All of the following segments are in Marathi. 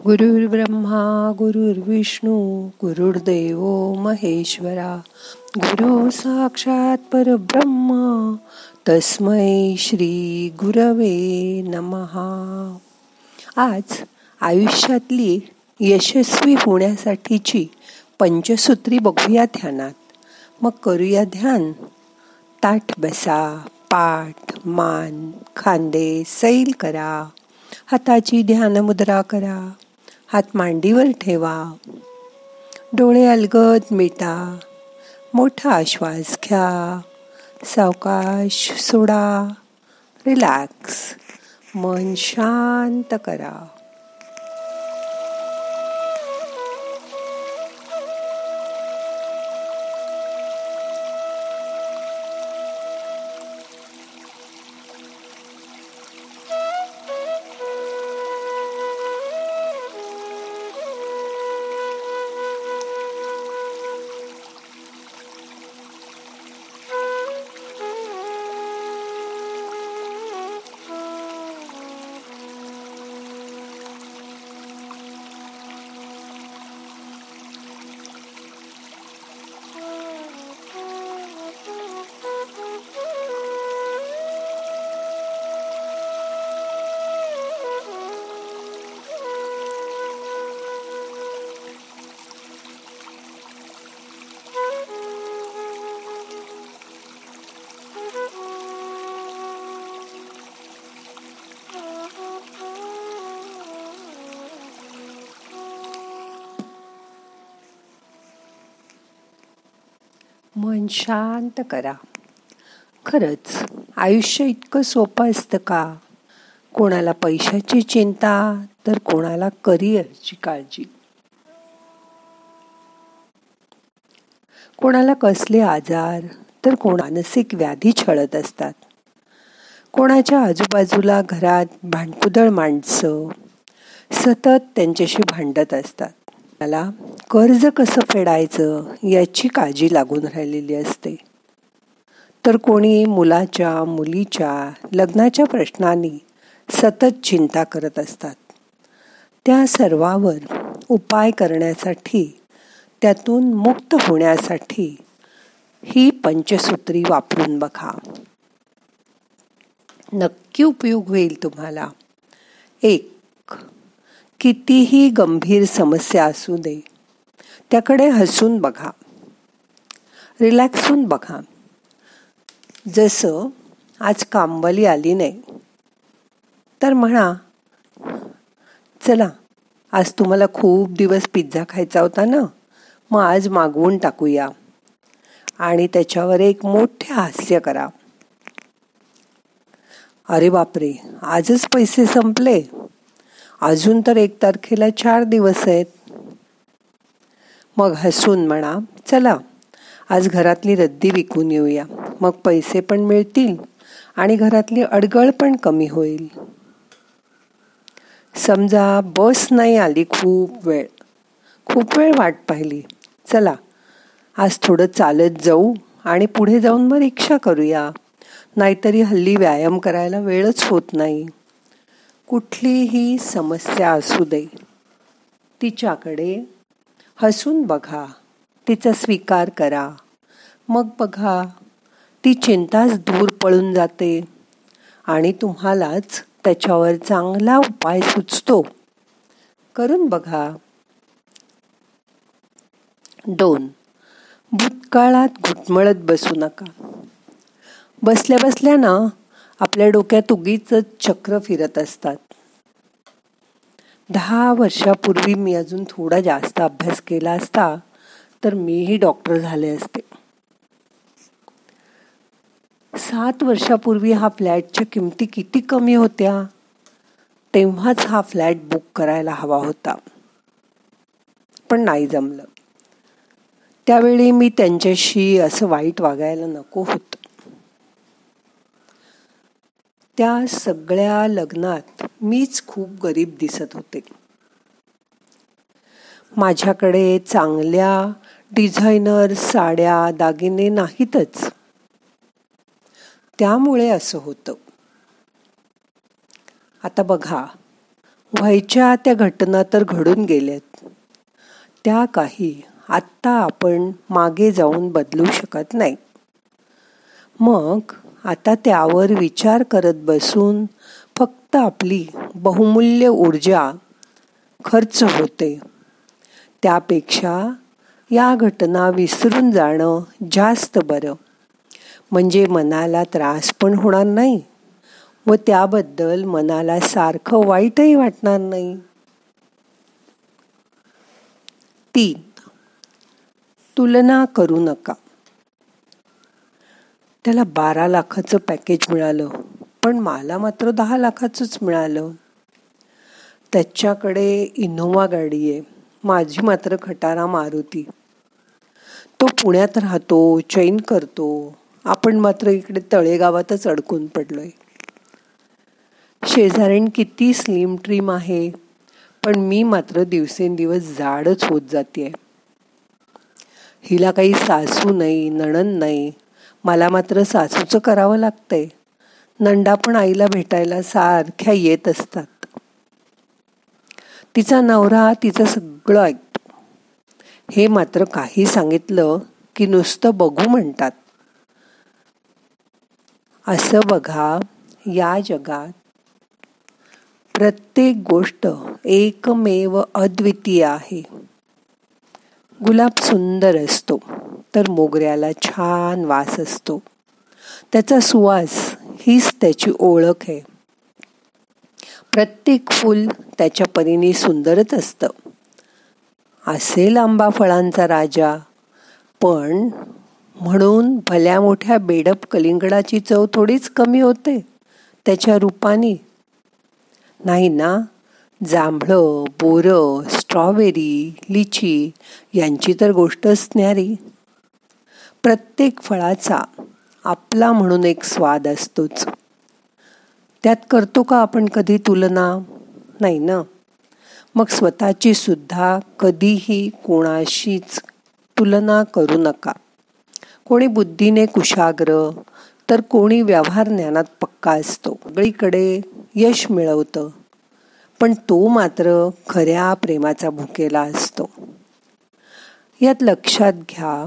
गुरुर्ब्रह्मा गुरुर्विष्णू गुरुर्देव महेश्वरा गुरु साक्षात परब्रह्म तस्मै श्री गुरवे नमहा आज आयुष्यातली यशस्वी होण्यासाठीची पंचसूत्री बघूया ध्यानात. मग करूया ध्यान. ताठ बसा पाठ मान खांदे सैल करा. हाताची ध्यान मुद्रा करा. हात मांडीवर ठेवा. डोळे अलगद मिटा. मोठा श्वास घ्या. सावकाश सोडा. रिलॅक्स. मन शांत करा. मन शांत करा. खरंच आयुष्य इतकं सोपं असतं का? कोणाला पैशाची चिंता तर कोणाला करिअरची काळजी. कोणाला कसले आजार तर कोण मानसिक व्याधी छळत असतात. कोणाच्या आजूबाजूला घरात भांडकुदळ माणसं सतत त्यांच्याशी भांडत असतात. त्याला कर्ज कसं फेडायचं याची काळजी लागून राहिलेली असते. तर कोणी मुलाच्या मुलीच्या लग्नाच्या प्रश्नांनी सतत चिंता करत असतात. त्या सर्वावर उपाय करण्यासाठी त्यातून मुक्त होण्यासाठी ही पंचसूत्री वापरून बघा. नक्की उपयोग होईल तुम्हाला. एक कितीही गंभीर समस्या असू दे त्याकडे हसून बघा. रिलॅक्स होऊन बघा. जसं आज कामवाली आली नाही तर म्हणा चला आज तुम्हाला खूप दिवस पिझ्झा खायचा होता ना मग आज मागवून टाकूया. आणि त्याच्यावर एक मोठे हास्य करा. अरे बापरे आजच पैसे संपले. अजून तर एक तारखेला चार दिवस आहेत. मग हसून म्हणा चला आज घरातली रद्दी विकून येऊया. मग पैसे पण मिळतील आणि घरातली अडगळ पण कमी होईल. समजा बस नाही आली खूप वेळ. खूप वेळ वाट पाहिली. चला आज थोडं चालत जाऊ आणि पुढे जाऊन मग रिक्षा करूया. नाहीतरी हल्ली व्यायाम करायला वेळच होत नाही. कुठलीही समस्या असू दे. तिच्याकडे हसून बघा. तिचा स्वीकार करा. मग बघा ती चिंताच दूर पळून जाते आणि तुम्हालाच त्याच्यावर चांगला उपाय सुचतो. करून बघा. दोन भूतकाळात घुटमळत बसू नका. बसल्या बसल्या ना आपल्या डोक्यात उगीच चक्र फिरत असतात. दहा वर्षापूर्वी मी अजून थोडा जास्त अभ्यास केला असता तर मीही डॉक्टर झाले असते. सात वर्षापूर्वी हा फ्लॅटच्या किमती किती कमी होत्या? तेव्हाच हा फ्लॅट बुक करायला हवा होता. पण नाही जमलं. त्यावेळी मी त्यांच्याशी असं वाईट वागायला नको होतं. त्या सगळ्या लग्नात मीच खूप गरीब दिसत होते. माझ्याकडे चांगल्या डिझायनर साड्या दागिने नाहीतच. त्यामुळे असं होतं. आता बघा व्हायच्या त्या घटना तर घडून गेल्यात. त्या काही आत्ता आपण मागे जाऊन बदलू शकत नाही. मग आता त्यावर विचार करत बसून फक्त आपली बहुमूल्य ऊर्जा खर्च होते. त्यापेक्षा या घटना विसरून जाणं जास्त बरं. म्हणजे मनाला त्रास पण होणार नाही व त्याबद्दल मनाला सारखं वाईटही वाटणार नाही. तीन. तुलना करू नका. त्याला बारा लाखाचं पॅकेज मिळालं. पण मला मात्र दहा लाखाचंच मिळालं. त्याच्याकडे इनोवा गाडी आहे. माझी मात्र खटारा मारुती. तो पुण्यात राहतो चैन करतो. आपण मात्र इकडे तळेगावातच अडकून पडलोय. शेजारीण किती स्लिम ट्रीम आहे. पण मी मात्र दिवसेंदिवस जाडच होत जाते हिला काही सासू नाही नणन नाही. मला मात्र सासूचं करावं लागतंय. नंडा पण आईला भेटायला सारख्या येत असतात. तिचा नवरा तिचं सगळं ऐकतो. हे मात्र काही सांगितलं की नुसतं बघू म्हणतात. असं बघा या जगात प्रत्येक गोष्ट एकमेव अद्वितीय आहे. गुलाब सुंदर असतो. तर मोगऱ्याला छान वास असतो. त्याचा सुवास हीच त्याची ओळख आहे. प्रत्येक फूल त्याच्या परीने सुंदरच असतं. असेल आंबा फळांचा राजा पण म्हणून भल्या मोठ्या बेडप कलिंगडाची चव थोडीच कमी होते त्याच्या रूपाने. नाही ना जांभळं बोरं स्ट्रॉबेरी लिची यांची तर गोष्टच न्यारी. प्रत्येक फळाचा आपला म्हणून एक स्वाद असतोच. त्यात करतो का आपण कधी तुलना? नाही ना? मग स्वतःची सुद्धा कधीही कोणाशीच तुलना करू नका. कोणी बुद्धीने कुशाग्र तर कोणी व्यवहार ज्ञानात पक्का असतो. सगळीकडे यश मिळवतं. पण तो मात्र खऱ्या प्रेमाचा भुकेला असतो. यात लक्षात घ्या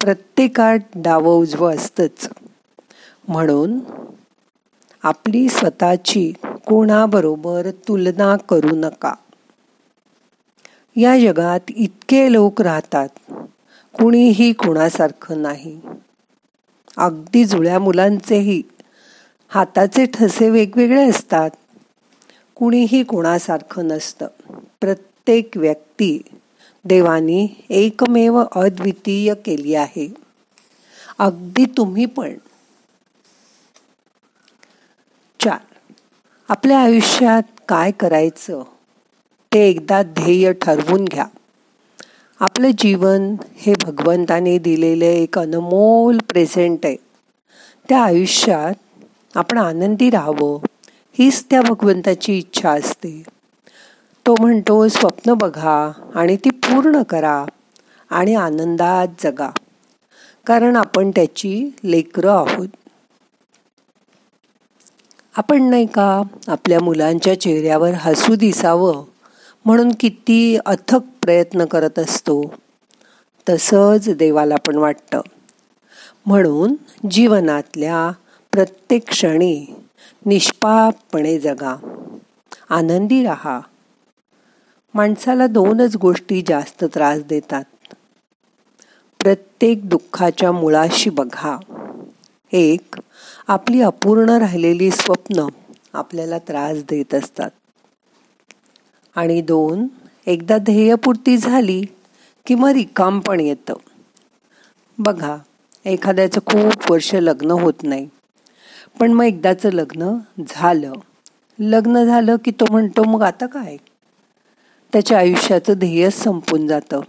प्रत्येकात डाव उजवं असतंच. म्हणून आपली स्वतःची कोणाबरोबर तुलना करू नका. या जगात इतके लोक राहतात कुणीही कोणासारखं नाही. अगदी जुळ्या मुलांचेही हाताचे ठसे वेगवेगळे असतात. कुणीही कोणासारखं नसतं. प्रत्येक व्यक्ती देवानी एकमेव अद्वितीय केली आहे. अगदी तुम्ही पण. चार आपल्या आयुष्यात काय करायचं? ते एकदा ध्येय ठरवून घ्या. आपलं जीवन हे भगवंताने दिलेले एक अनमोल प्रेझेंट आहे. त्या आयुष्यात आपण आनंदी राहावं हीच त्या भगवंताची इच्छा असते. तो म्हणतो स्वप्न बघा आणि ती पूर्ण करा आणि आनंदात जगा कारण आपण त्याची लेकरं आहोत. आपण नाही का आपल्या मुलांच्या चेहऱ्यावर हसू दिसावं म्हणून किती अथक प्रयत्न करत असतो. तसंच देवाला पण वाटतं. म्हणून जीवनातल्या प्रत्येक क्षणी निष्पापपणे जगा. आनंदी रहा. माणसाला दोनच गोष्टी जास्त त्रास देतात. प्रत्येक दुःखाच्या मुळाशी बघा. एक आपली अपूर्ण राहिलेली स्वप्न आपल्याला त्रास देत असतात. आणि दोन एकदा ध्येयपूर्ती झाली की मग रिकाम पण येतं. बघा एखाद्याचं खूप वर्ष लग्न होत नाही. पण मग एकदाचं लग्न झालं. लग्न झालं की तो म्हणतो मग आता काय? त्याच्या आयुष्याचं ध्येय संपून जातं.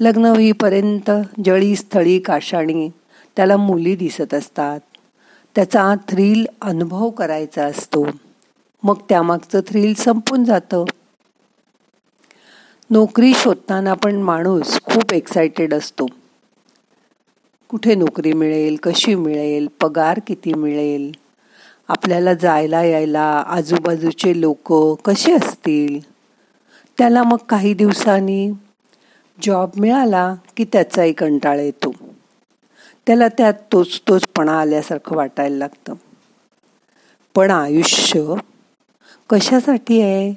लग्न होईपर्यंत जळी स्थळी काशाणी त्याला मुली दिसत असतात. त्याचा थ्रिल अनुभव करायचा असतो. मग त्यामागचं थ्रिल संपून जातं. नोकरी शोधताना पण माणूस खूप एक्सायटेड असतो. कुठे नोकरी मिळेल कशी मिळेल पगार किती मिळेल आपल्याला जायला यायला आजूबाजूचे लोक कसे असतील? त्याला मग काही दिवसांनी जॉब मिळाला की त्याचाही कंटाळा येतो. त्याला त्यात तोच तोचपणा आल्यासारखं वाटायला लागतं. पण आयुष्य कशासाठी आहे?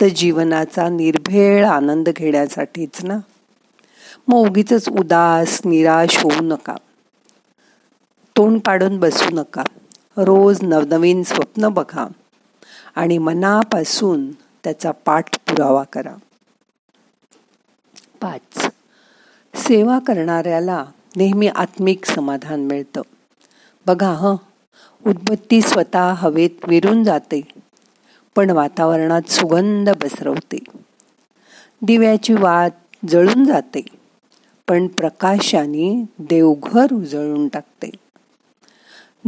तर जीवनाचा निर्भेळ आनंद घेण्यासाठीच ना. मग उगीच उदास निराश होऊ नका. तोंड पाडून बसू नका. रोज नवनवीन स्वप्न बघा. आणि मनापासून त्याचा पाठपुरावा करा. पाच. सेवा करणाऱ्याला नेहमी आत्मिक समाधान मिळतं. बघा हं. उदबत्ती स्वतः हवेत विरून जाते पण वातावरणात सुगंध पसरवते. दिव्याची वात जळून जाते पण प्रकाशाने देवघर उजळून टाकते.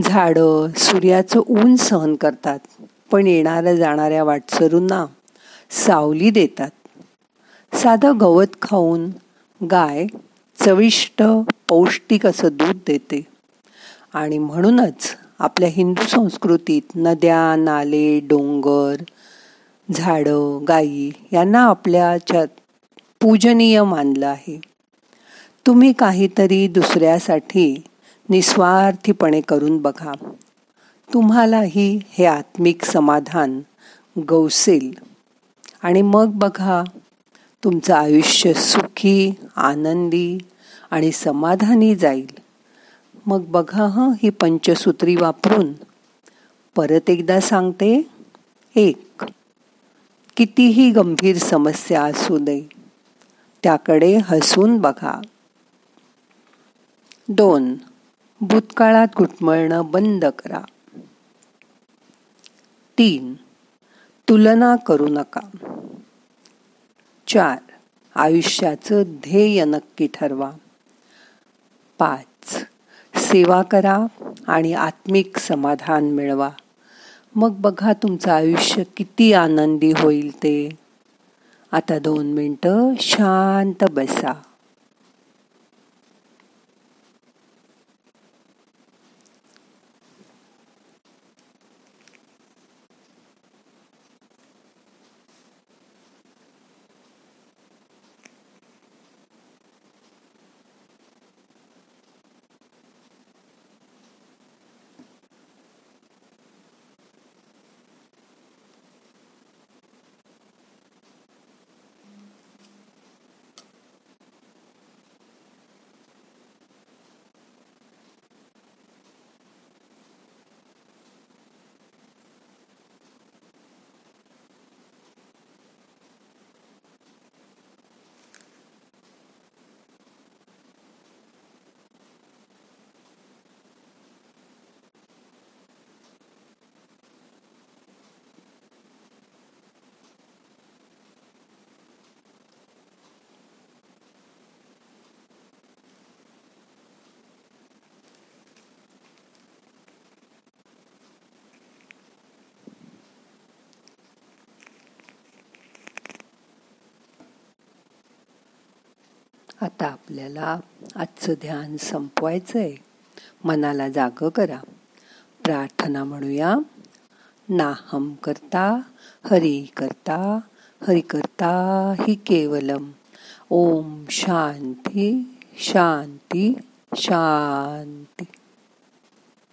झाडं सूर्याचं ऊन सहन करतात पण येणाऱ्या जाणाऱ्या वाटसरूंना सावली देतात. साधं गवत खाऊन गाय चविष्ट पौष्टिक असं दूध देते. आणि म्हणूनच आपल्या हिंदू संस्कृतीत नद्या नाले डोंगर झाडं गायी यांना आपल्याच्या पूजनीय मानलं आहे. तुम्ही काहीतरी दुसऱ्यासाठी निस्वार्थीपणे करून बघा. तुम्हालाही हे आत्मिक समाधान गवसेल. आणि मग बघा तुमचं आयुष्य सुखी आनंदी आणि समाधानी जाईल. मग बघा हं ही पंचसूत्री वापरून परत एकदा सांगते एक कितीही गंभीर समस्या असू दे त्याकडे हसून बघा. दोन भूतकाळात घुटमळणं बंद करा. तीन तुलना करू नका. चार. आयुष्याचं ध्येय नक्की ठरवा. पाच. सेवा करा आणि आत्मिक समाधान मिळवा. मग बघा तुमचं आयुष्य किती आनंदी होईल ते. आता दोन मिनटं शांत बसा. आता आपल्याला आजचं ध्यान संपवायचं आहे मनाला जाग करा. प्रार्थना म्हणूया. नाहम करता हरी करता हरी करता ही केवलम. ओम शांती शांती शांती.